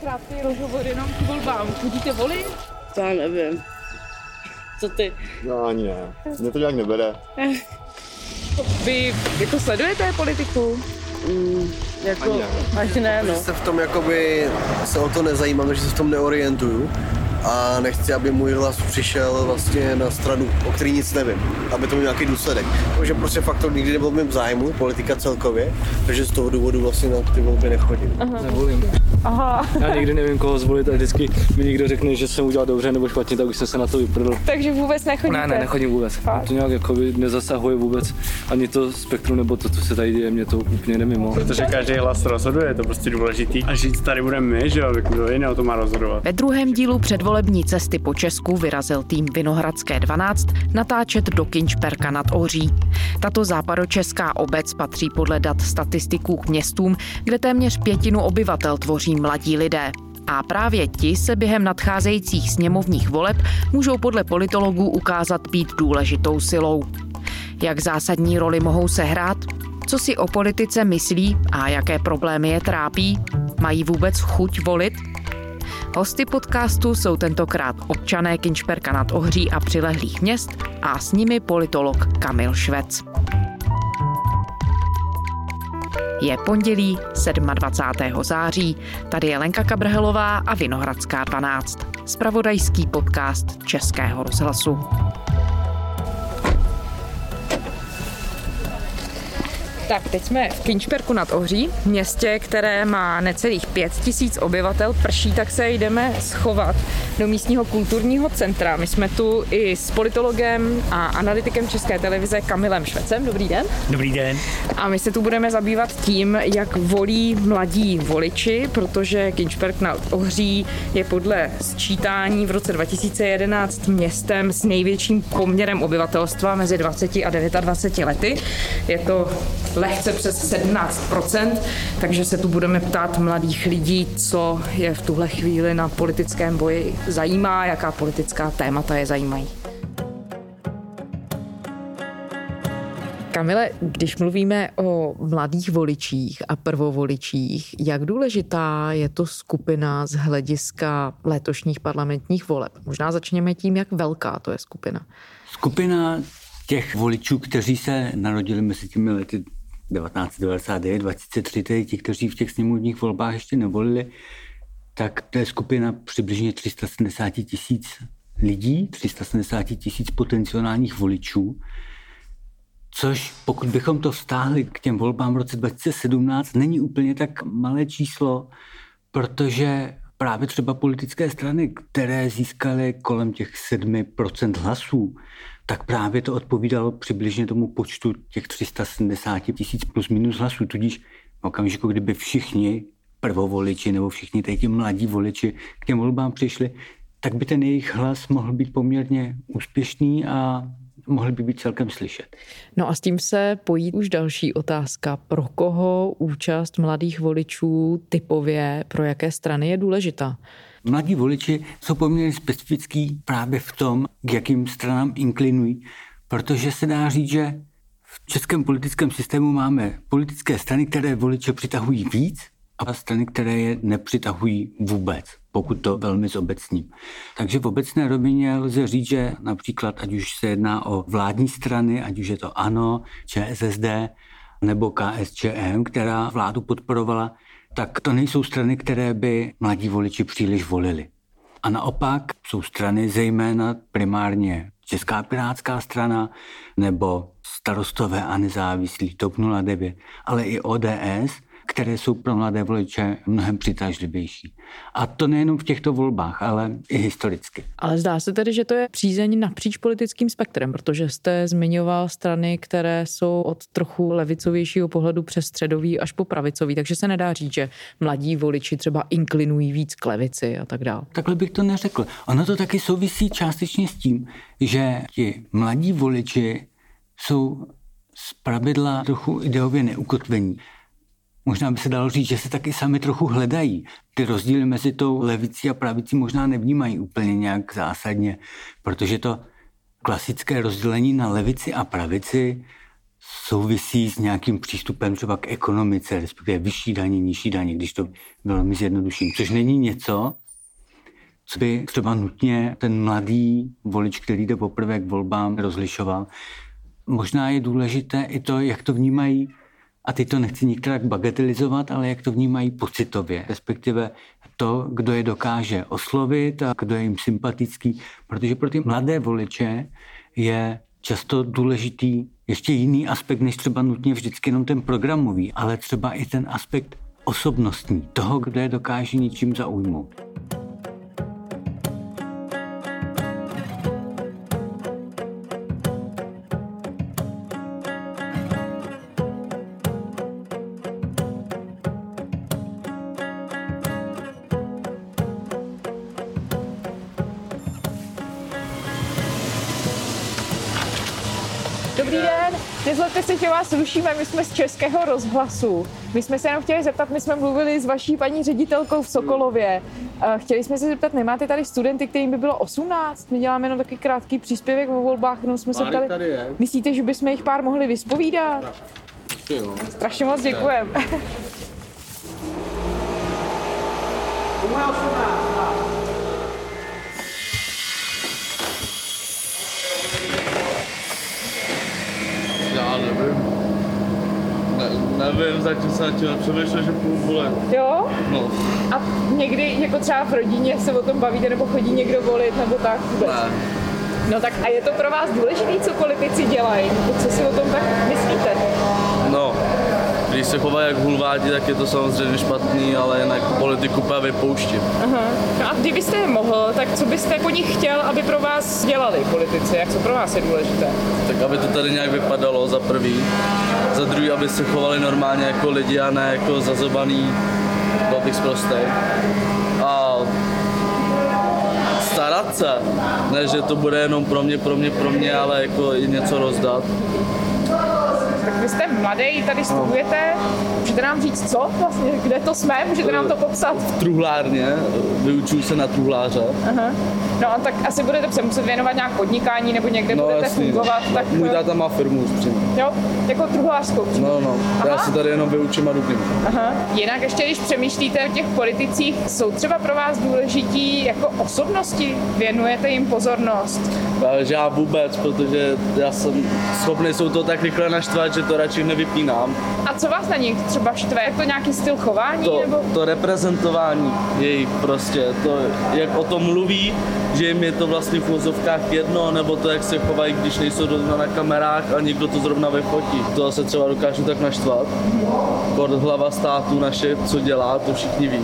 krátký rozhovor jenom k volbám. Chodíte volit? To já nevím. Co ty? No ani ne. Mě to nějak nebere. Vy jako sledujete politiku? Mm, jako, Ani ne. ani ne, no. Se v tom jakoby se o to nezajímám, že se v tom neorientuju a nechci, aby můj hlas přišel vlastně na stranu, o který nic nevím, aby to měl nějaký důsledek. Takže prostě fakt to nikdy nebyl v mém zájmu, politika celkově, takže z toho důvodu vlastně na ty volby nechodím. Nevolím. Aha, Já nikdy nevím, koho zvolit a vždycky mi někdo řekne, že jsem udělal dobře nebo špatně, tak už jsem se na to vyprdl. takže vůbec nechodíte? Ne, ne, nechodím vůbec. Fakt? To nějak jako nezasahuje vůbec ani to spektrum nebo to, co se tady děje, mě to úplně nemimo. Protože každý hlas rozhoduje, je to prostě důležitý. A žít tady budeme my, že jo, kdo jiný o to má rozhodovat. Ve druhém dílu předvolební cesty po Česku vyrazil tým Vinohradské 12 natáčet do Kinčperka nad Ohří. Tato západočeská obec patří podle dat statistiků k městům, kde téměř pětinu obyvatel tvoří mladí lidé. A právě ti se během nadcházejících sněmovních voleb můžou podle politologů ukázat být důležitou silou. Jak zásadní roli mohou sehrát? Co si o politice myslí a jaké problémy je trápí? Mají vůbec chuť volit? Hosty podcastu jsou tentokrát občané Kinčperka nad Ohří a přilehlých měst a s nimi politolog Kamil Švec. Je pondělí 27. září, tady je Lenka Kabrhelová a Vinohradská 12, spravodajský podcast Českého rozhlasu. Tak, teď jsme v Kinčperku nad Ohří, městě, které má necelých pět tisíc obyvatel. Prší, tak se jdeme schovat do místního kulturního centra. My jsme tu i s politologem a analytikem České televize Kamilem Švecem. Dobrý den. Dobrý den. A my se tu budeme zabývat tím, jak volí mladí voliči, protože Kinčperk na Ohří je podle sčítání v roce 2011 městem s největším poměrem obyvatelstva mezi 20 a 29 lety. Je to lehce přes 17%, takže se tu budeme ptát mladých lidí, co je v tuhle chvíli na politickém boji zajímá, jaká politická témata je zajímají. Kamile, když mluvíme o mladých voličích a prvovoličích, jak důležitá je to skupina z hlediska letošních parlamentních voleb? Možná začněme tím, jak velká to je skupina. Skupina těch voličů, kteří se narodili mezi těmi lety 1999, 2003, tedy ti, kteří v těch sněmovních volbách ještě nevolili, tak to je skupina přibližně 370 tisíc lidí, 370 tisíc potenciálních voličů, což pokud bychom to vztáhli k těm volbám v roce 2017, není úplně tak malé číslo, protože právě třeba politické strany, které získaly kolem těch 7% hlasů, tak právě to odpovídalo přibližně tomu počtu těch 370 tisíc plus minus hlasů. Tudíž v okamžiku, kdyby všichni prvovoliči nebo všichni tady mladí voliči k těm volbám přišli, tak by ten jejich hlas mohl být poměrně úspěšný a mohli by být celkem slyšet. No a s tím se pojí už další otázka. Pro koho účast mladých voličů typově, pro jaké strany je důležitá? Mladí voliči jsou poměrně specifický právě v tom, k jakým stranám inklinují, protože se dá říct, že v českém politickém systému máme politické strany, které voliče přitahují víc a strany, které je nepřitahují vůbec, pokud to velmi zobecním. Takže v obecné rovině lze říct, že například, ať už se jedná o vládní strany, ať už je to ANO, ČSSD nebo KSČM, která vládu podporovala, tak to nejsou strany, které by mladí voliči příliš volili. A naopak jsou strany zejména primárně Česká pirátská strana nebo starostové a nezávislí TOP 09, ale i ODS, které jsou pro mladé voliče mnohem přitažlivější. A to nejenom v těchto volbách, ale i historicky. Ale zdá se tedy, že to je přízeň napříč politickým spektrem, protože jste zmiňoval strany, které jsou od trochu levicovějšího pohledu přes středový až po pravicový, takže se nedá říct, že mladí voliči třeba inklinují víc k levici a tak dále. Takhle bych to neřekl. Ono to taky souvisí částečně s tím, že ti mladí voliči jsou z pravidla trochu ideově neukotvení. Možná by se dalo říct, že se taky sami trochu hledají. Ty rozdíly mezi tou levicí a pravicí možná nevnímají úplně nějak zásadně, protože to klasické rozdělení na levici a pravici souvisí s nějakým přístupem třeba k ekonomice, respektive vyšší daně, nižší daně, když to velmi zjednoduším. Což není něco, co by třeba nutně ten mladý volič, který jde poprvé k volbám, rozlišoval. Možná je důležité i to, jak to vnímají, a teď to nechci nikterak bagatelizovat, ale jak to vnímají pocitově, respektive to, kdo je dokáže oslovit a kdo je jim sympatický, protože pro ty mladé voliče je často důležitý ještě jiný aspekt, než třeba nutně vždycky jenom ten programový, ale třeba i ten aspekt osobnostní, toho, kdo je dokáže ničím zaujmout. Nezlobte se, že vás rušíme, my jsme z Českého rozhlasu. My jsme se jenom chtěli zeptat, my jsme mluvili s vaší paní ředitelkou v Sokolově. Eh, Chtěli jsme se zeptat, nemáte tady studenty, kterým by bylo 18? My děláme jenom taky krátký příspěvek o volbách, jenom jsme se ptali. tady je. Myslíte, že bychom jich pár mohli vyspovídat? Strašně moc děkujeme. Já nevím. Ne, nevím, zatím jsem na tím nepřemýšlel, že půjdu volit. Jo? No, A někdy jako třeba v rodině se o tom bavíte, nebo chodí někdo volit, nebo tak vůbec? ne. No tak a je to pro vás důležité, co politici dělají? Co si o tom tak myslíte? Se chovají jak hulváti, tak je to samozřejmě špatný, ale jinak politiku úplně vypouštím. Aha. No a kdybyste je mohl, tak co byste po nich chtěl, aby pro vás dělali politici? Jak co pro vás je důležité? Tak aby to tady nějak vypadalo za prvý. Za druhý, aby se chovali normálně jako lidi a ne jako zazobaný, byl bych zprostej. A starat se. Ne, že to bude jenom pro mě, pro mě, pro mě, ale jako i něco rozdat. Tak vy jste mladý, tady studujete. Můžete nám říct, co vlastně, kde to jsme? Můžete nám to popsat? Truhlárně, vyučuju se na truhláře. Aha. No a tak asi budete se muset věnovat nějak podnikání nebo někde budete fungovat. Tak, No, Můj táta má firmu už přímo. jo, jako truhlářskou. přímo. No, no. Já Aha. se tady jenom vyučím a dupím. Aha. Jinak ještě, když přemýšlíte o těch politicích, jsou třeba pro vás důležití jako osobnosti? Věnujete jim pozornost? Že já vůbec, protože já jsem schopný jsou to tak rychle naštvat, že to radši nevypínám. A co vás na nich třeba štve? Je to nějaký styl chování? To, nebo? to reprezentování jejich prostě, to, jak o tom mluví, že jim je to vlastně v úzovkách jedno, nebo to, jak se chovají, když nejsou zrovna na kamerách a někdo to zrovna vyfotí. To se třeba dokážu tak naštvat. Kord hlava státu naše, co dělá, to všichni ví.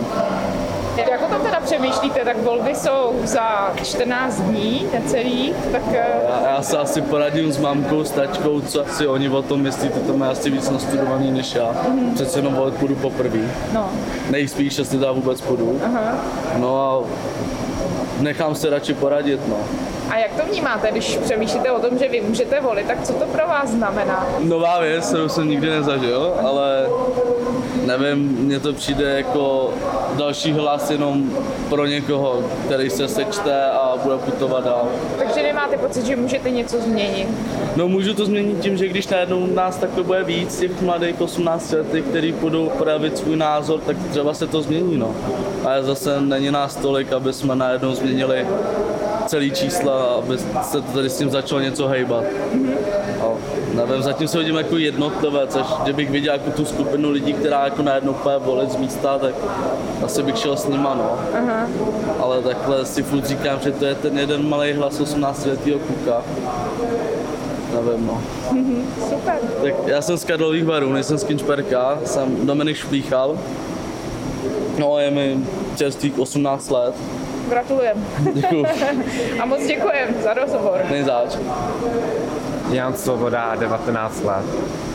Teda přemýšlíte? Tak volby jsou za 14 dní necelých, tak eh, Já, já se asi poradím s mamkou, s tačkou, co si oni o tom myslí, ty to má asi víc nastudovaný než já. Přece jenom volit půjdu poprvé. no. Nejspíš, jestli teda vůbec půjdu. No a nechám se radši poradit, no. A jak to vnímáte, když přemýšlíte o tom, že vy můžete volit, tak co to pro vás znamená? Nová věc, kterou jsem nikdy nezažil, ale nevím, mně to přijde jako další hlas jenom pro někoho, který se sečte a bude putovat dál. Takže nemáte pocit, že můžete něco změnit? No můžu to změnit tím, že když najednou nás takhle bude víc, těch mladých 18 letých, kteří budou projevit svůj názor, tak třeba se to změní, no. Ale zase není nás tolik, aby jsme najednou změnili celý čísla, aby se tady s tím začalo něco hejbat. A nevím, zatím se vidím jako jednotlivec, až kdybych viděl jako tu skupinu lidí, která jako najednou půjde volit z místa, tak asi bych šel s nima, no. Ale takhle si furt říkám, že to je ten jeden malý hlas 18 letého kluka. Nevím, no. Super. Tak já jsem z Karlových varů, nejsem z Kinčperka, jsem Dominik Šplíchal. No je mi čerstvých 18 let. Gratulujem. Děkuju. A moc děkujem za rozhovor. Nejzáč. Jan Svoboda, 19 let.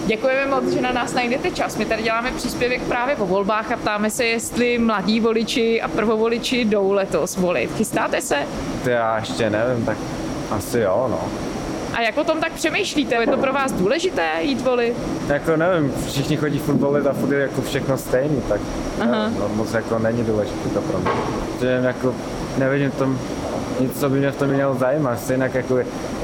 Děkujeme moc, že na nás najdete čas. My tady děláme příspěvek právě o volbách a ptáme se, jestli mladí voliči a prvovoliči jdou letos volit. Chystáte se? To já ještě nevím, tak asi jo, no. A jak o tom tak přemýšlíte? Je to pro vás důležité jít volit? Jako nevím, všichni chodí furt volit a furt jako všechno stejný, tak Aha. no, moc jako není důležité to pro mě. Že jako nevidím v tom nic, co by mě v tom mělo zajímat. Stejně jako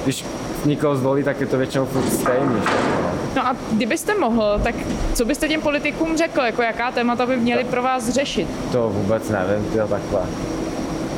když někoho zvolí, tak je to většinou furt stejný. No. No a kdybyste mohl, tak co byste těm politikům řekl, jako jaká témata by měli pro vás řešit? To vůbec nevím, tyjo, takhle.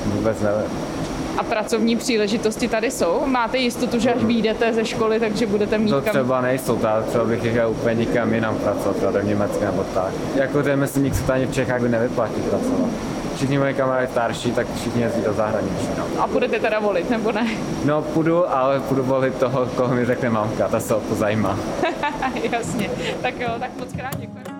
Vůbec nevím. A pracovní příležitosti tady jsou? Máte jistotu, že až vyjdete ze školy, takže budete mít To kam... třeba nejsou, ta, třeba bych chtěl úplně nikam jinam pracovat, třeba do Německa nebo tak. Jako řemeslník se to ani v Čechách by nevyplatí pracovat. Všichni moji kamarádi starší, tak všichni jezdí do zahraničí. No. A budete teda volit, nebo ne? no půjdu, ale půjdu volit toho, koho mi řekne mamka, ta se o to zajímá. Jasně. Tak jo, tak moc krát děkuji.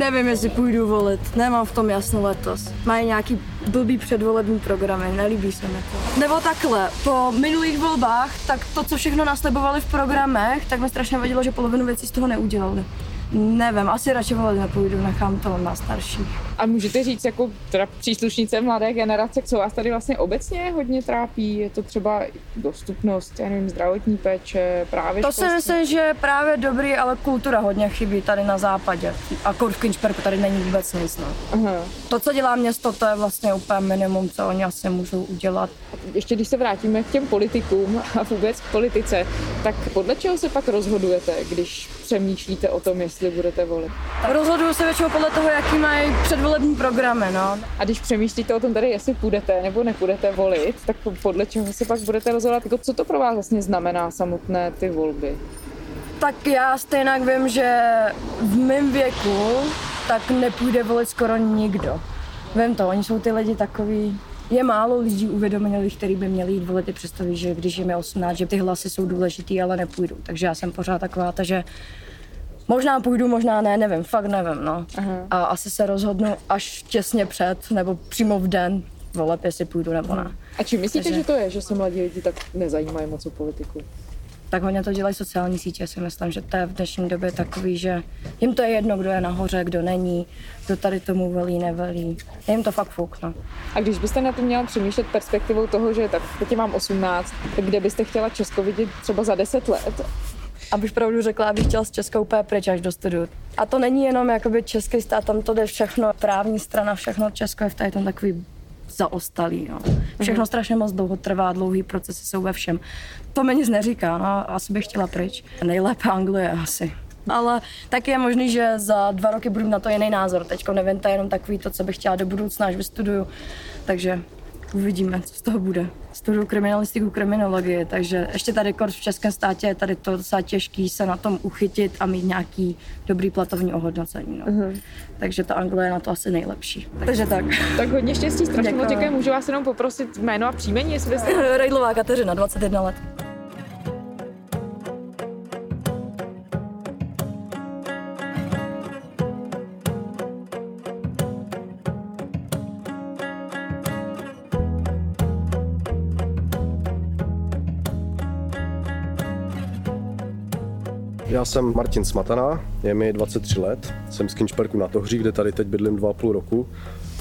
Nevím, jestli půjdu volit, nemám v tom jasno letos. Mají nějaký blbý předvolební programy, nelíbí se mi to. Nebo takhle, po minulých volbách, tak to, co všechno naslibovali v programech, tak mi strašně vadilo, že polovinu věcí z toho neudělali. Nevím, asi radši volit nepůjdu, nechám to na starších. A můžete říct, jako teda příslušnice mladé generace, co vás tady vlastně obecně hodně trápí? Je to třeba dostupnost, já nevím, zdravotní péče, právě To si myslím, že je právě dobrý, ale kultura hodně chybí tady na západě. A v Kinčperku tady není vůbec nic. No. Aha. To, co dělá město, to je vlastně úplně minimum, co oni asi můžou udělat. Ještě když se vrátíme k těm politikům a vůbec k politice, tak podle čeho se pak rozhodujete, když přemýšlíte o tom, jestli budete volit? Rozhoduju se většinou podle toho, jaký mají předvolební programy. No. A když přemýšlíte o tom tady, jestli půjdete nebo nepůjdete volit, tak podle čeho se pak budete rozhodovat? Jako co to pro vás vlastně znamená samotné ty volby? Tak já stejně vím, že v mém věku tak nepůjde volit skoro nikdo. Vím to, oni jsou ty lidi takový, je málo lidí uvědomělých, kteří by měli jít volit i představí, že když jim je 18, že ty hlasy jsou důležitý, ale nepůjdu. Takže já jsem pořád taková, takže možná půjdu, možná ne, nevím, fakt nevím, no. Aha. A asi se rozhodnu až těsně před, nebo přímo v den voleb, jestli půjdu nebo ne. A čím myslíte, Takže- že to je, že se mladí lidi tak nezajímají moc o politiku? Tak hodně to dělají sociální sítě, si myslím, že to je v dnešní době takový, že jim to je jedno, kdo je nahoře, kdo není, kdo tady tomu velí, nevelí. Je jim to fakt fuk, no. A když byste na to měla přemýšlet perspektivou toho, že tak teď mám 18, tak kde byste chtěla Česko vidět třeba za 10 let? Abych pravdu řekla, abych chtěla s Českou úplně pryč až do studiu. A to není jenom jakoby český stát, tam to jde všechno, právní strana, všechno Česko je v tady tom takový zaostalý. No. Všechno strašně moc dlouho trvá, dlouhý procesy jsou ve všem. To mi nic neříká, no, asi bych chtěla pryč. Nejlépe Anglie asi. Ale tak je možný, že za dva roky budu na to jiný názor. Teď nevím, to je jenom takový to, co bych chtěla do budoucna, až vystuduju. Takže uvidíme, co z toho bude. Studuju kriminalistiku, kriminologii, takže ještě tady kort v českém státě je tady to docela těžký se na tom uchytit a mít nějaký dobrý platovní ohodnocení. No. Uh-huh. Takže ta Anglie je na to asi nejlepší. Takže tak. Tak hodně štěstí, strašně moc Děkuji. Můžu vás jenom poprosit jméno a příjmení, jestli byste... Rejdlová Kateřina, 21 let. Já jsem Martin Smatana, je mi 23 let, jsem z Kinčperku na Tohří, kde tady teď bydlím 2,5 roku.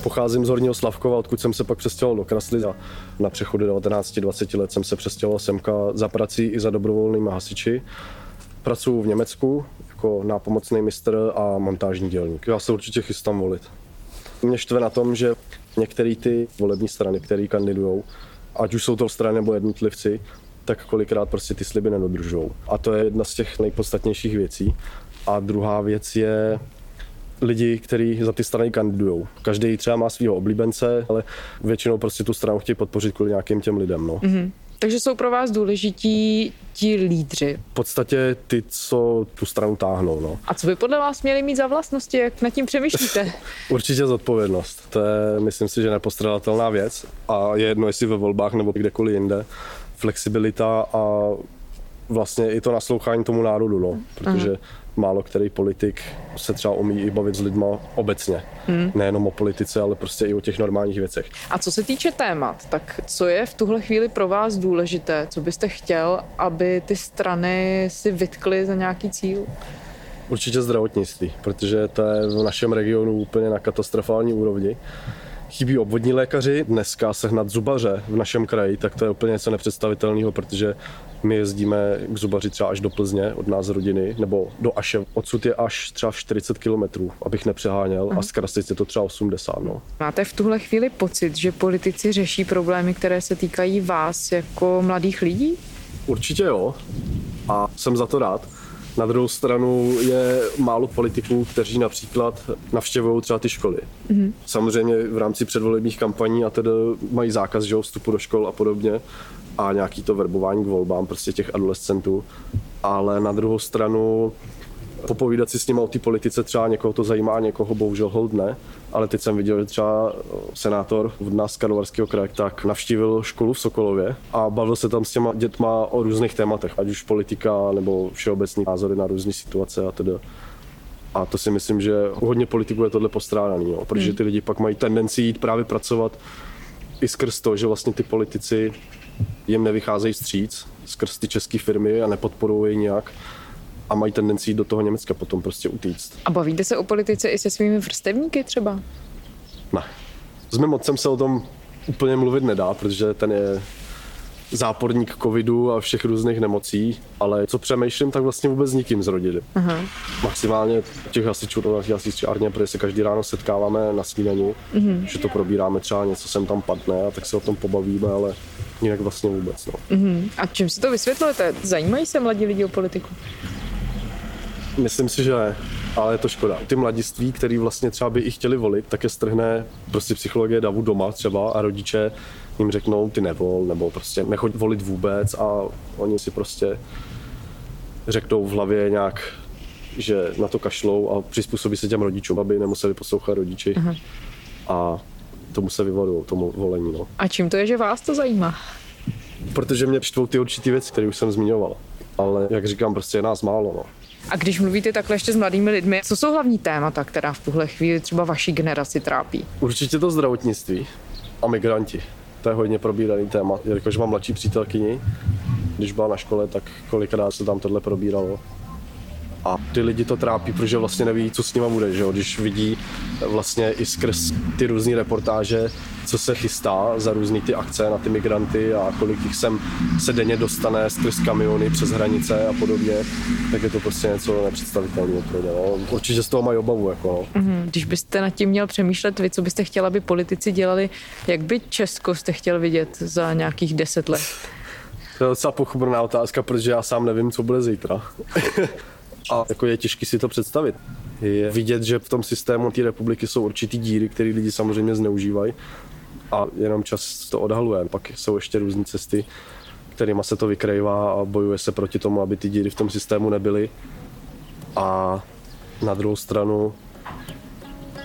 Pocházím z Horního Slavkova, odkud jsem se pak přestěhoval do Krasly a na přechodu 19-20 let jsem se přestěhoval semka za prací i za dobrovolnými hasiči. Pracuji v Německu jako nápomocný mistr a montážní dělník. Já se určitě chystám volit. Mě štve na tom, že některé ty volební strany, které kandidují, ať už jsou to strany nebo jednotlivci, tak kolikrát prostě ty sliby nedodržují. A to je jedna z těch nejpodstatnějších věcí. A druhá věc je lidi, kteří za ty strany kandidují. Každý třeba má svého oblíbence, ale většinou prostě tu stranu chtějí podpořit kvůli nějakým těm lidem. No. Mhm. Takže jsou pro vás důležití ti lídři. V podstatě ty, co tu stranu táhnou. No. A co by podle vás měli mít za vlastnosti, jak nad tím přemýšlíte? Určitě zodpovědnost. To je, myslím si, že nepostradatelná věc. A je jedno, jestli ve volbách nebo kdekoliv jinde. Flexibilita a vlastně i to naslouchání tomu národu, no. protože málo který politik se třeba umí i bavit s lidma obecně. Hmm. Nejenom o politice, ale prostě i o těch normálních věcech. A co se týče témat, tak co je v tuhle chvíli pro vás důležité? Co byste chtěl, aby ty strany si vytkly za nějaký cíl? Určitě zdravotnictví, protože to je v našem regionu úplně na katastrofální úrovni. Chybí obvodní lékaři, dneska sehnat zubaře v našem kraji, tak to je úplně něco nepředstavitelného, protože my jezdíme k zubaři třeba až do Plzně od nás rodiny, nebo do Aše. Odsud je až třeba 40 kilometrů, abych nepřeháněl, a z Kraslic je to třeba 80. No. Máte v tuhle chvíli pocit, že politici řeší problémy, které se týkají vás jako mladých lidí? Určitě jo. A jsem za to rád. Na druhou stranu je málo politiků, kteří například navštěvují třeba ty školy. Mhm. Samozřejmě v rámci předvolebních kampaní a tedy mají zákaz že vstupu do škol a podobně a nějaký to verbování k volbám prostě těch adolescentů. Ale na druhou stranu popovídat si s nimi o té politice, třeba někoho to zajímá, někoho bohužel hold ne. Ale teď jsem viděl, že třeba senátor v nás z Karlovarského kraje tak navštívil školu v Sokolově a bavil se tam s těma dětma o různých tématech, ať už politika nebo všeobecný názory na různé situace a tedy. A to si myslím, že u hodně politiků je tohle postrádaný, jo, protože ty lidi pak mají tendenci jít právě pracovat i skrz to, že vlastně ty politici jim nevycházejí stříc skrz ty české firmy a nepodporují je nějak a mají tendenci do toho Německa potom prostě utíct. A bavíte se o politice i se svými vrstevníky třeba? Ne. S mým otcem se o tom úplně mluvit nedá, protože ten je záporník covidu a všech různých nemocí, ale co přemýšlím, tak vlastně vůbec s nikým z rodiny. Aha. Maximálně těch hasičů, to hasičárně, protože se každý ráno setkáváme na snídani, Mhm. že to probíráme třeba něco sem tam padne a tak se o tom pobavíme, ale jinak vlastně vůbec. No. Mhm. A čím si to vysvětlujete? Zajímají se mladí lidi o politiku? Myslím si, že ne, ale je to škoda. Ty mladiství, který vlastně třeba by i chtěli volit, tak je strhne prostě psychologie davu doma třeba a rodiče jim řeknou ty nevol, nebo prostě nechoď volit vůbec a oni si prostě řeknou v hlavě nějak, že na to kašlou a přizpůsobí se těm rodičům, aby nemuseli poslouchat rodiči Aha. a tomu se vyvarují, tomu volení. No. A čím to je, že vás to zajímá? Protože mě čtvou ty určitý věci, které už jsem zmiňoval. Ale jak říkám, prostě je nás málo. No. A když mluvíte takhle ještě s mladými lidmi, co jsou hlavní témata, která v tuhle chvíli třeba vaší generaci trápí? Určitě to zdravotnictví a migranti. To je hodně probíraný téma. Jelikož mám mladší přítelkyni, když byla na škole, tak kolikrát se tam tohle probíralo. A ty lidi to trápí, protože vlastně neví, co s nima bude, že jo? když vidí vlastně i skrz ty různé reportáže, co se chystá za různé ty akce na ty migranty a kolik jich sem se denně dostane skrz kamiony přes hranice a podobně, tak je to prostě něco nepředstavitelného pro ně. No. Určitě z toho mají obavu. Jako, no. Mhm. Když byste nad tím měl přemýšlet, vy co byste chtěl, aby politici dělali, jak by Česko jste chtěl vidět za nějakých deset let? To je docela pochopná otázka, protože já sám nevím, co bude zítra. A jako je těžké si to představit. Je vidět, že v tom systému té republiky jsou určitý díry, které lidi samozřejmě zneužívají a jenom čas to odhaluje. Pak jsou ještě různé cesty, kterými se to vykrývá a bojuje se proti tomu, aby ty díry v tom systému nebyly. A na druhou stranu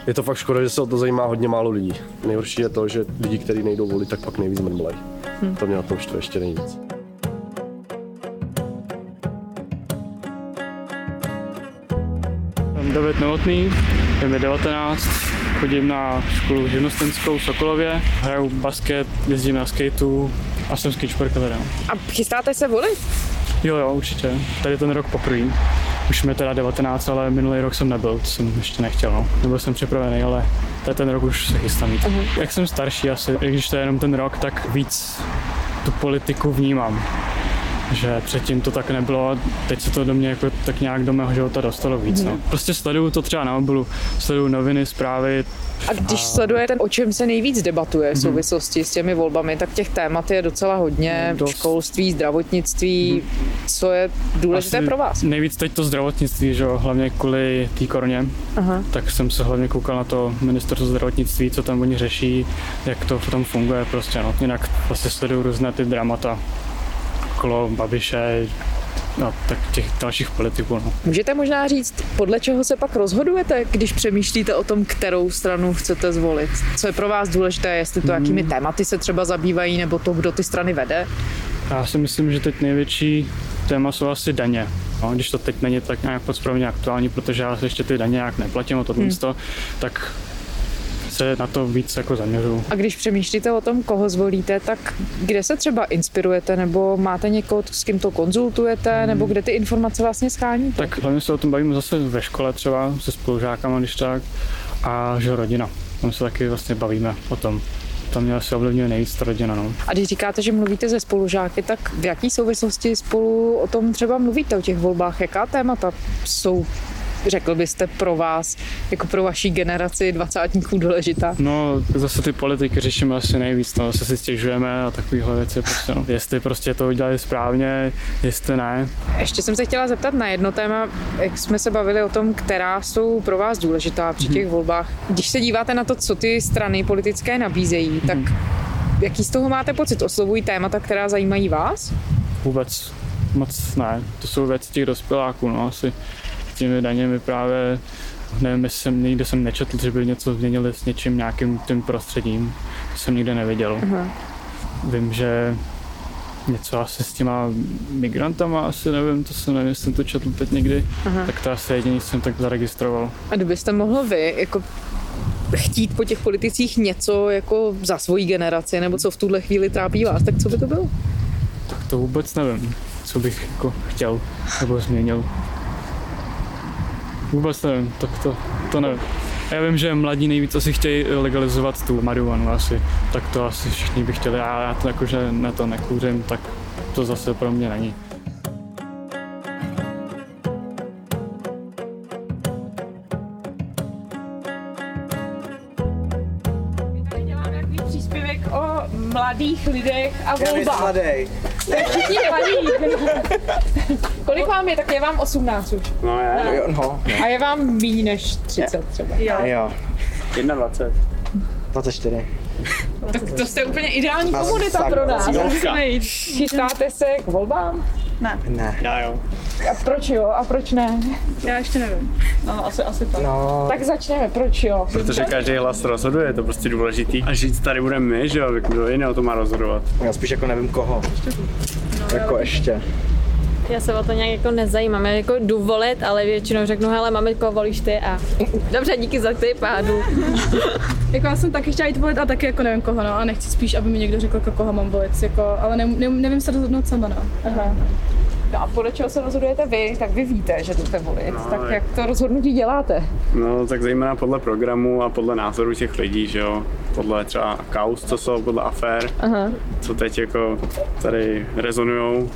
je to fakt škoda, že se o to zajímá hodně málo lidí. Nejhorší je to, že lidi, kteří nejdou volit, tak pak nejvíc mrmlej. Hm. To mě na tom štve ještě nejvíc. David Novotný, je mi 19, chodím na školu živnostenskou v Sokolově, hraju basket, jezdím na skateu a jsem skateboarder. A chystáte se volit? Jo, jo, určitě. Tady ten rok poprvé. Už mi teda 19, ale minulý rok jsem nebyl, to jsem ještě nechtěl. No. Nebyl jsem připravený, ale tady ten rok už se chystám jít. Jak jsem starší asi, i když to je jenom ten rok, tak víc tu politiku vnímám. Že předtím to tak nebylo a teď se to do mě jako tak nějak do mého života dostalo víc. No. Prostě sleduju to třeba na mobilu, sleduju noviny, zprávy. A když sledujete, o čem se nejvíc debatuje v souvislosti s těmi volbami, tak těch témat je docela hodně. Dost. Školství, zdravotnictví. Co je důležité Asi pro vás? Nejvíc teď to zdravotnictví, že jo, hlavně kvůli té koroně. Aha. Tak jsem se hlavně koukal na to ministerstvo zdravotnictví, co tam oni řeší, jak to tam funguje prostě, no. Jinak vlastně sleduju různé ty dramata okolo Babiše, no, tak těch dalších politiků, no. Můžete možná říct, podle čeho se pak rozhodujete, když přemýšlíte o tom, kterou stranu chcete zvolit? Co je pro vás důležité, jestli to jakými tématy se třeba zabývají, nebo to, kdo ty strany vede? Já si myslím, že teď největší téma jsou asi daně. No, když to teď není tak nějak podspravně aktuální, protože já ještě ty daně nějak neplatím o tohle, Hmm. tak se na to víc jako zaměřuju. A když přemýšlíte o tom, koho zvolíte, tak kde se třeba inspirujete, nebo máte někoho, s kým to konzultujete, nebo kde ty informace vlastně scháníte? Tak hlavně se o tom bavíme zase ve škole třeba se spolužákama, když tak, a že rodina. tam se taky vlastně bavíme o tom. Tam mě asi ovlivňuje nejvíc ta rodina, no. A když říkáte, že mluvíte ze spolužáky, tak v jaký souvislosti spolu o tom třeba mluvíte o těch volbách? Jaká témata jsou řekl byste pro vás, jako pro vaší generaci dvacátníků důležitá? No, zase ty politiky řešíme asi nejvíc, no, zase si stěžujeme a takovéhle věci, prostě, no. jestli prostě to udělali správně, jestli ne. Ještě jsem se chtěla zeptat na jedno téma, jak jsme se bavili o tom, která jsou pro vás důležitá při těch volbách. Když se díváte na to, co ty strany politické nabízejí, tak jaký z toho máte pocit? Oslovují témata, která zajímají vás? Vůbec moc ne, to jsou věci těch dospěláků, no asi těmi daněmi právě nevím, jestli jsem nikde jsem nečetl, že by něco změnili s něčím nějakým tím prostředím. To jsem nikde neviděl. Aha. Vím, že něco asi s těma migrantama, asi nevím, to jsem nevím, jestli jsem to četl teď někdy, Aha. tak to asi jediný jsem tak zaregistroval. A kdybyste mohl vy jako chtít po těch politicích něco jako za svoji generaci, nebo co v tuhle chvíli trápí vás, tak co by to bylo? Tak to vůbec nevím, co bych jako chtěl nebo změnil. Vůbec nevím, tak to, to nevím. Já vím, že mladí nejvíc asi chtějí legalizovat tu marihuanu asi, tak to asi všichni by chtěli. Já, já to jakože na to nekouřím, tak to zase pro mě není. Příspěvek o mladých lidech a Já nejsem mladý. Jste všichni mladí. Kolik vám je? Tak je vám 18 už. No je. Jo, no. A je vám méně než 30 třeba. Jo. 21. 24. Tak to jste úplně ideální Nás komunita tak pro nás. Chystáte se k volbám? Ne. Ne. Já jo. A proč jo a proč ne? Já ještě nevím. No, asi, asi tak. No. Tak začneme, proč jo? Protože každý hlas rozhoduje, je to prostě důležitý. A žít tady budeme my, že jo, kdo jiný o to má rozhodovat. Já spíš jako nevím koho. Jako ještě. Já se o to nějak jako nezajímám, já jako jdu volit, ale většinou řeknu, hele mami, koho volíš ty a dobře, díky za tip a jdu. jako já jsem taky chtěla jít volit a taky jako nevím koho, no, a nechci spíš, aby mi někdo řekl, jako koho mám volit, jako, ale ne, ne, nevím se rozhodnout sama, no. Aha. No a podle čeho se rozhodujete vy, tak vy víte, že jdete volit. No, tak jak to rozhodnutí děláte? No, tak zejména podle programu a podle názoru těch lidí, že jo. Podle třeba kaus, co jsou, podle afér, Aha. co teď jako tady rezonujou.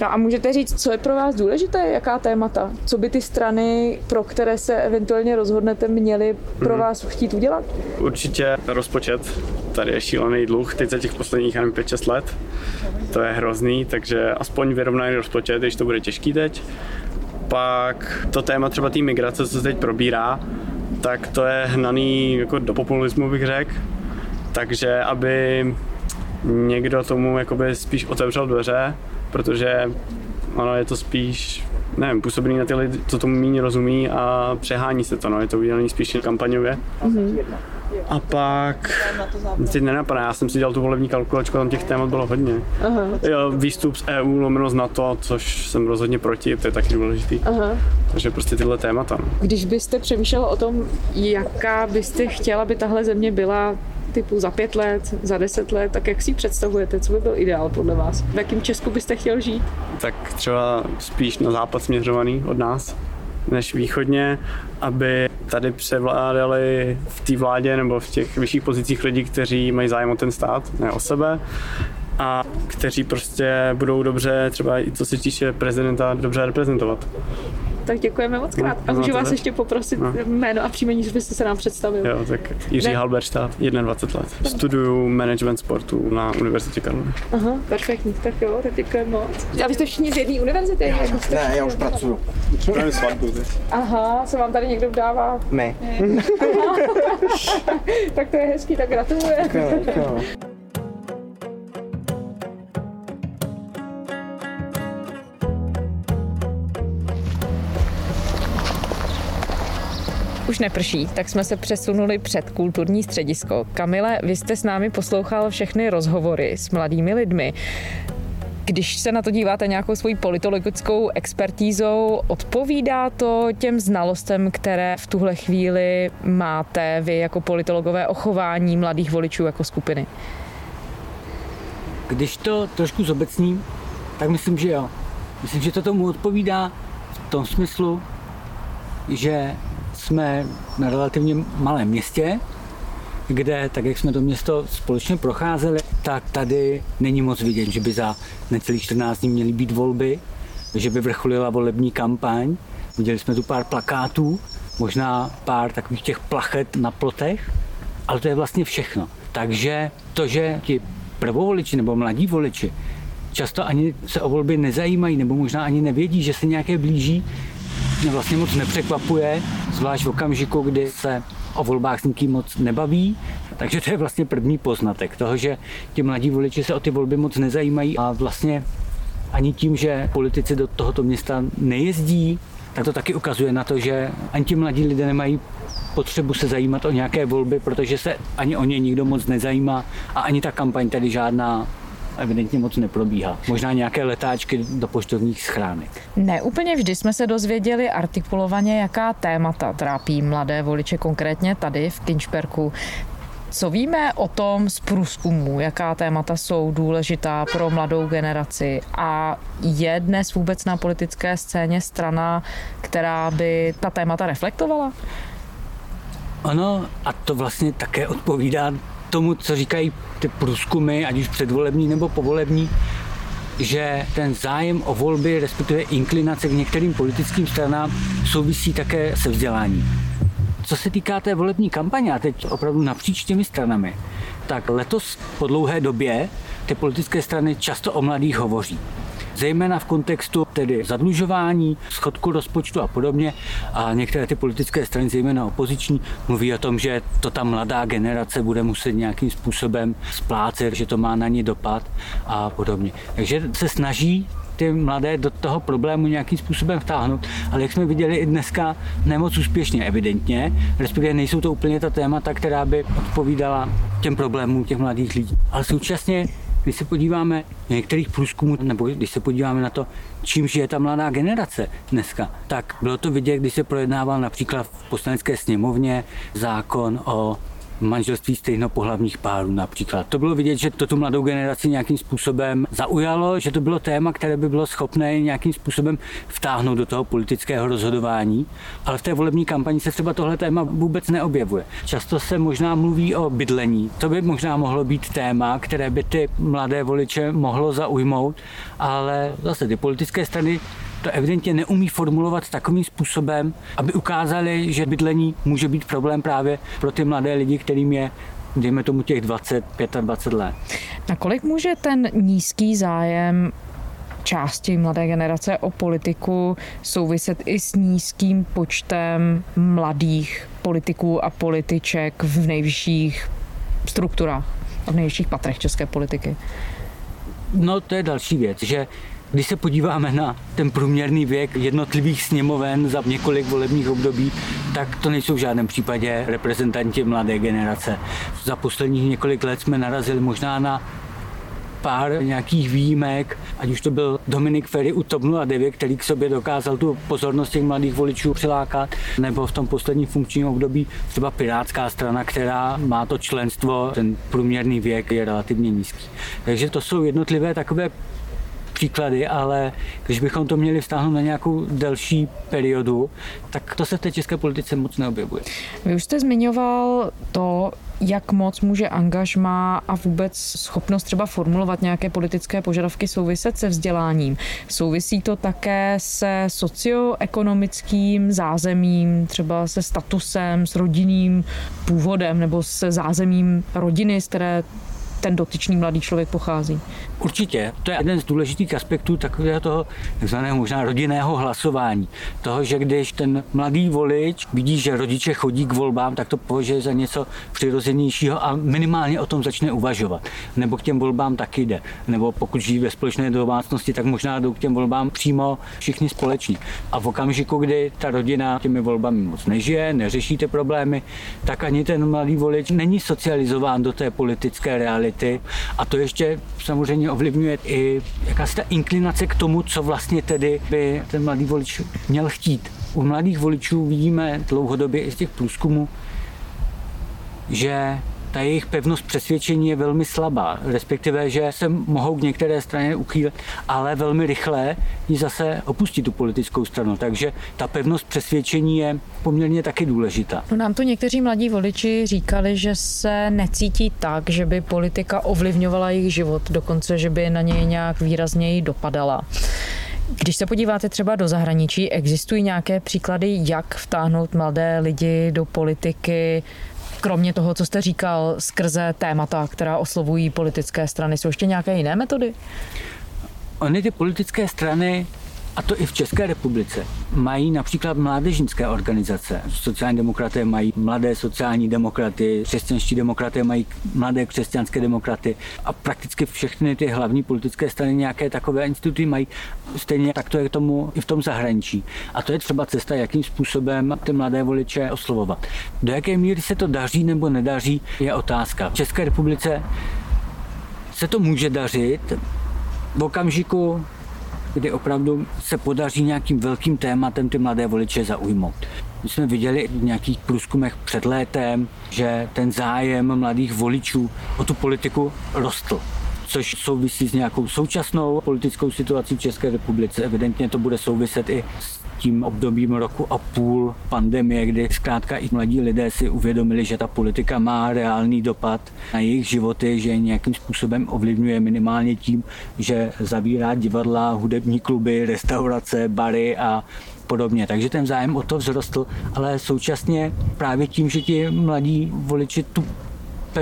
No a můžete říct, co je pro vás důležité, jaká témata? Co by ty strany, pro které se eventuálně rozhodnete, měly pro Mhm. vás chtít udělat? Určitě rozpočet, tady je šílený dluh, teď za těch posledních, já nevím, 5-6 let. To je hrozný, takže aspoň vyrovnaný rozpočet, když to bude těžký teď. Pak to téma třeba té migrace, co se teď probírá, tak to je hnaný jako do populismu, bych řekl. Takže aby někdo tomu jakoby spíš otevřel dveře, protože ono je to spíš nevím, působný na ty lidi, co tomu méně rozumí a přehání se to, no, je to udělané spíš kampaňově. Mhm. A pak, teď nenapadá, já jsem si dělal tu volební kalkulačku, tam těch témat bylo hodně. Aha. Jo, výstup z EU lomeno z NATO, což jsem rozhodně proti, to je taky důležitý. Aha. Takže prostě tyhle témata. No. Když byste přemýšlel o tom, jaká byste chtěla, aby tahle země byla typu za pět let, za deset let, tak jak si představujete? Co by byl ideál podle vás? V jakém Česku byste chtěl žít? Tak třeba spíš na západ směřovaný od nás, než východně, aby tady převládali v té vládě nebo v těch vyšších pozicích lidi, kteří mají zájem o ten stát, ne o sebe, a kteří prostě budou dobře, třeba i co se týče prezidenta, dobře reprezentovat. Tak děkujeme moc krát. A No, můžu to vás ne. ještě poprosit No. jméno a příjmení, že byste se nám představil. Jo, tak Jiří Ne. Halberštát, 21 let. Studuju management sportu na Univerzitě Karlovy. Aha, perfektní, tak jo, tak děkujeme moc. A vy jste všichni z jedné univerzity? Jako jste Ne, já už pracuju. Připravím svatbu teď. Aha, se vám tady někdo vdává? Ne. Tak to je hezký, tak gratuluju. Neprší, tak jsme se přesunuli před kulturní středisko. Kamile, vy jste s námi poslouchal všechny rozhovory s mladými lidmi. Když se na to díváte nějakou svojí politologickou expertízou, odpovídá to těm znalostem, které v tuhle chvíli máte vy jako politologové o chování mladých voličů jako skupiny? Když to trošku zobecním, tak myslím, že jo. Myslím, že to tomu odpovídá v tom smyslu, že jsme na relativně malém městě kde, tak jak jsme to město společně procházeli, tak tady není moc vidět, že by za necelých 14 dní měly být volby, že by vrcholila volební kampaň. Viděli jsme tu pár plakátů, možná pár takových těch plachet na plotech, ale to je vlastně všechno. Takže to, že ti prvovoliči nebo mladí voliči často ani se o volby nezajímají nebo možná ani nevědí, že se nějaké blíží, mě vlastně moc nepřekvapuje, zvlášť v okamžiku, kdy se o volbách s nikým moc nebaví. Takže to je vlastně první poznatek toho, že ti mladí voliči se o ty volby moc nezajímají a vlastně ani tím, že politici do tohoto města nejezdí, tak to taky ukazuje na to, že ani ti mladí lidé nemají potřebu se zajímat o nějaké volby, protože se ani o ně nikdo moc nezajímá a ani ta kampaň tady žádná evidentně moc neprobíhá. Možná nějaké letáčky do poštovních schránek. Ne, úplně vždy jsme se dozvěděli artikulovaně, jaká témata trápí mladé voliče, konkrétně tady v Kinčperku. Co víme o tom z průzkumu, jaká témata jsou důležitá pro mladou generaci a je dnes vůbec na politické scéně strana, která by ta témata reflektovala? Ano, a to vlastně také odpovídá tomu, co říkají ty průzkumy, ať už předvolební nebo povolební, že ten zájem o volby, respektive inklinace k některým politickým stranám souvisí také se vzděláním. Co se týká té volební kampaně, a teď opravdu napříč těmi stranami, tak letos po dlouhé době ty politické strany často o mladých hovoří zejména v kontextu tedy zadlužování, schodku rozpočtu a podobně. A některé ty politické strany, zejména opoziční, mluví o tom, že to ta mladá generace bude muset nějakým způsobem splácet, že to má na ně dopad a podobně. Takže se snaží ty mladé do toho problému nějakým způsobem vtáhnout, ale jak jsme viděli i dneska, nemoc úspěšně evidentně, respektive nejsou to úplně ta témata, která by odpovídala těm problémům těch mladých lidí. Ale současně když se podíváme na některých průzkumů, nebo když se podíváme na to, čím žije ta mladá generace dneska, tak bylo to vidět, když se projednával například v poslanecké sněmovně zákon o manželství stejnopohlavních párů například. To bylo vidět, že to tu mladou generaci nějakým způsobem zaujalo, že to bylo téma, které by bylo schopné nějakým způsobem vtáhnout do toho politického rozhodování, ale v té volební kampani se třeba tohle téma vůbec neobjevuje. Často se možná mluví o bydlení. To by možná mohlo být téma, které by ty mladé voliče mohlo zaujmout, ale zase ty politické strany to evidentně neumí formulovat takovým způsobem, aby ukázali, že bydlení může být problém právě pro ty mladé lidi, kterým je dejme tomu těch 20, 25 let. Nakolik může ten nízký zájem části mladé generace o politiku souviset i s nízkým počtem mladých politiků a političek v nejvyšších strukturách a v nejvyšších patrech české politiky? No to je další věc, že když se podíváme na ten průměrný věk jednotlivých sněmoven za několik volebních období, tak to nejsou v žádném případě reprezentanti mladé generace. Za posledních několik let jsme narazili možná na pár nějakých výjimek, ať už to byl Dominik Ferry u TOP 09, který k sobě dokázal tu pozornost těch mladých voličů přilákat, nebo v tom posledním funkčním období třeba Pirátská strana, která má to členstvo, ten průměrný věk je relativně nízký. Takže to jsou jednotlivé takové příklady, ale když bychom to měli vztáhnout na nějakou delší periodu, tak to se v té české politice moc neobjevuje. Vy už jste zmiňoval to, jak moc může angažma a vůbec schopnost třeba formulovat nějaké politické požadavky souviset se vzděláním. Souvisí to také se socioekonomickým zázemím, třeba se statusem, s rodinným původem nebo se zázemím rodiny, z které ten dotyčný mladý člověk pochází. Určitě, to je jeden z důležitých aspektů takového toho takzvaného možná rodinného hlasování. Toho, že když ten mladý volič vidí, že rodiče chodí k volbám, tak to považuje za něco přirozenějšího a minimálně o tom začne uvažovat. Nebo k těm volbám taky jde. Nebo pokud žijí ve společné domácnosti, tak možná jdou k těm volbám přímo všichni společně. A v okamžiku, kdy ta rodina těmi volbami moc nežije, neřeší ty problémy, tak ani ten mladý volič není socializován do té politické reality. A to ještě samozřejmě ovlivňuje i jakási ta inklinace k tomu, co vlastně tedy by ten mladý volič měl chtít. U mladých voličů vidíme dlouhodobě i z těch průzkumů, že ta jejich pevnost přesvědčení je velmi slabá, respektive, že se mohou k některé straně uchýlit, ale velmi rychle ji zase opustí tu politickou stranu. Takže ta pevnost přesvědčení je poměrně taky důležitá. No nám to někteří mladí voliči říkali, že se necítí tak, že by politika ovlivňovala jejich život, dokonce, že by na něj nějak výrazněji dopadala. Když se podíváte třeba do zahraničí, existují nějaké příklady, jak vtáhnout mladé lidi do politiky, kromě toho, co jste říkal, skrze témata, která oslovují politické strany, jsou ještě nějaké jiné metody? Ony ty politické strany a to i v České republice, mají například mládežnické organizace. Sociální demokraté mají mladé sociální demokraty, křesťanští demokraté mají mladé křesťanské demokraty a prakticky všechny ty hlavní politické strany nějaké takové instituty mají. Stejně tak to je tomu i v tom zahraničí. A to je třeba cesta, jakým způsobem ty mladé voliče oslovovat. Do jaké míry se to daří nebo nedaří, je otázka. V České republice se to může dařit v okamžiku, kdy opravdu se podaří nějakým velkým tématem ty mladé voliče zaujmout. My jsme viděli v nějakých průzkumech před létem, že ten zájem mladých voličů o tu politiku rostl což souvisí s nějakou současnou politickou situací v České republice. Evidentně to bude souviset i s tím obdobím roku a půl pandemie, kdy zkrátka i mladí lidé si uvědomili, že ta politika má reálný dopad na jejich životy, že nějakým způsobem ovlivňuje minimálně tím, že zabírá divadla, hudební kluby, restaurace, bary a podobně. Takže ten zájem o to vzrostl, ale současně právě tím, že ti mladí voliči tu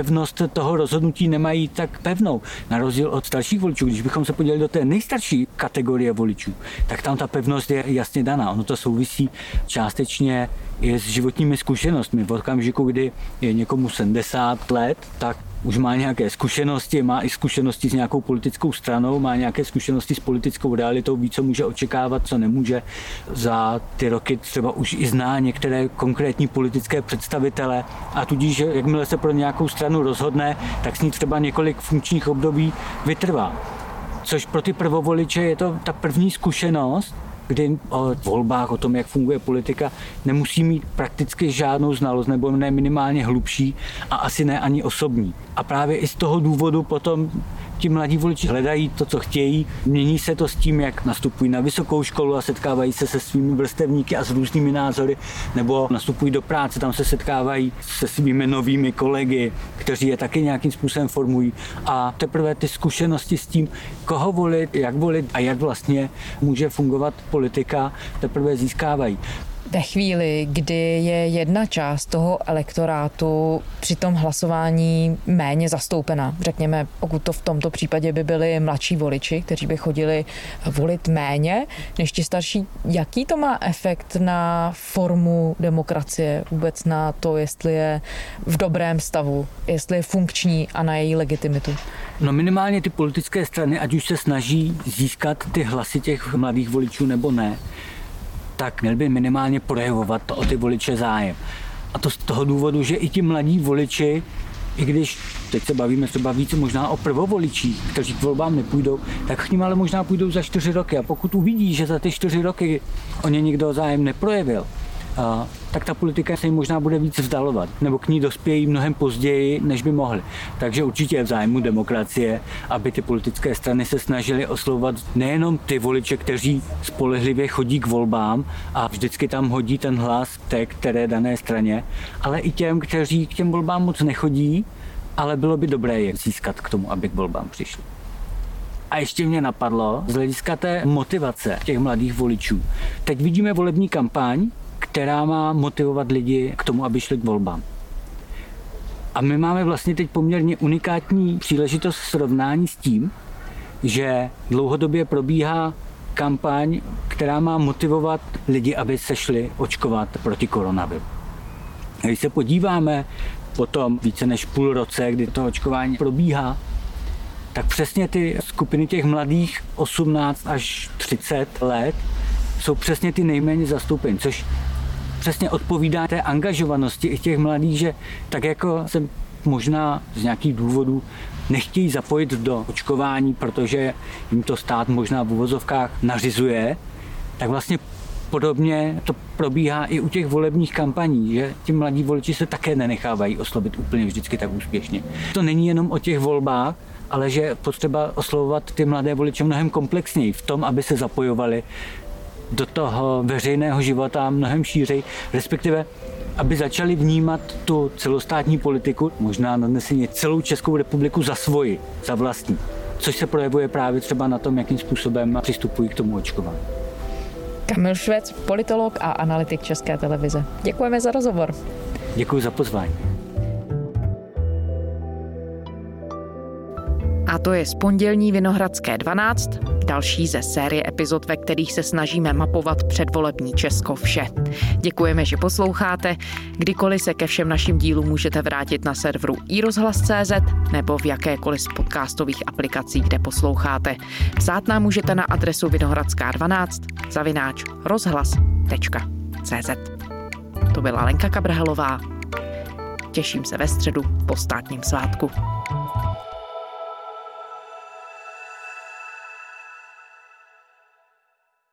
pevnost toho rozhodnutí nemají tak pevnou. Na rozdíl od starších voličů, když bychom se podívali do té nejstarší kategorie voličů, tak tam ta pevnost je jasně daná. Ono to souvisí částečně i s životními zkušenostmi. V okamžiku, kdy je někomu 70 let, tak už má nějaké zkušenosti, má i zkušenosti s nějakou politickou stranou, má nějaké zkušenosti s politickou realitou, ví, co může očekávat, co nemůže. Za ty roky třeba už i zná některé konkrétní politické představitele a tudíž, jakmile se pro nějakou stranu rozhodne, tak s ní třeba několik funkčních období vytrvá. Což pro ty prvovoliče je to ta první zkušenost, kdy o volbách, o tom, jak funguje politika, nemusí mít prakticky žádnou znalost, nebo ne minimálně hlubší a asi ne ani osobní. A právě i z toho důvodu potom ti mladí voliči hledají to, co chtějí. Mění se to s tím, jak nastupují na vysokou školu a setkávají se se svými vrstevníky a s různými názory, nebo nastupují do práce, tam se setkávají se svými novými kolegy, kteří je taky nějakým způsobem formují. A teprve ty zkušenosti s tím, koho volit, jak volit a jak vlastně může fungovat politika, teprve získávají. Ve chvíli, kdy je jedna část toho elektorátu při tom hlasování méně zastoupena, řekněme, pokud to v tomto případě by byli mladší voliči, kteří by chodili volit méně než ti starší, jaký to má efekt na formu demokracie, vůbec na to, jestli je v dobrém stavu, jestli je funkční a na její legitimitu? No minimálně ty politické strany, ať už se snaží získat ty hlasy těch mladých voličů nebo ne, tak měl by minimálně projevovat o ty voliče zájem. A to z toho důvodu, že i ti mladí voliči, i když teď se bavíme třeba více možná o prvovoličích, kteří k volbám nepůjdou, tak k ním ale možná půjdou za čtyři roky. A pokud uvidí, že za ty čtyři roky o ně nikdo zájem neprojevil, tak ta politika se jim možná bude víc vzdalovat, nebo k ní dospějí mnohem později, než by mohli. Takže určitě je v zájmu demokracie, aby ty politické strany se snažily oslovovat nejenom ty voliče, kteří spolehlivě chodí k volbám a vždycky tam hodí ten hlas té které dané straně, ale i těm, kteří k těm volbám moc nechodí, ale bylo by dobré je získat k tomu, aby k volbám přišli. A ještě mě napadlo z hlediska té motivace těch mladých voličů. Teď vidíme volební kampaň, která má motivovat lidi k tomu, aby šli k volbám. A my máme vlastně teď poměrně unikátní příležitost srovnání s tím, že dlouhodobě probíhá kampaň, která má motivovat lidi, aby se šli očkovat proti koronaviru. Když se podíváme po tom více než půl roce, kdy to očkování probíhá, tak přesně ty skupiny těch mladých 18 až 30 let jsou přesně ty nejméně zastoupení, což přesně odpovídá té angažovanosti i těch mladých, že tak jako se možná z nějakých důvodů nechtějí zapojit do očkování, protože jim to stát možná v uvozovkách nařizuje, tak vlastně podobně to probíhá i u těch volebních kampaní, že ti mladí voliči se také nenechávají oslovit úplně vždycky tak úspěšně. To není jenom o těch volbách, ale že potřeba oslovovat ty mladé voliče mnohem komplexněji v tom, aby se zapojovali do toho veřejného života mnohem šířej, respektive aby začali vnímat tu celostátní politiku, možná nadneseně celou Českou republiku za svoji, za vlastní. Což se projevuje právě třeba na tom, jakým způsobem přistupují k tomu očkování. Kamil Švec, politolog a analytik České televize. Děkujeme za rozhovor. Děkuji za pozvání. A to je z pondělní Vinohradské 12, další ze série epizod, ve kterých se snažíme mapovat předvolební Česko vše. Děkujeme, že posloucháte. Kdykoliv se ke všem našim dílům můžete vrátit na serveru iRozhlas.cz nebo v jakékoliv z podcastových aplikací, kde posloucháte. Psát nám můžete na adresu vinohradská 12 zavináč rozhlas.cz To byla Lenka Kabrhelová. Těším se ve středu po státním svátku.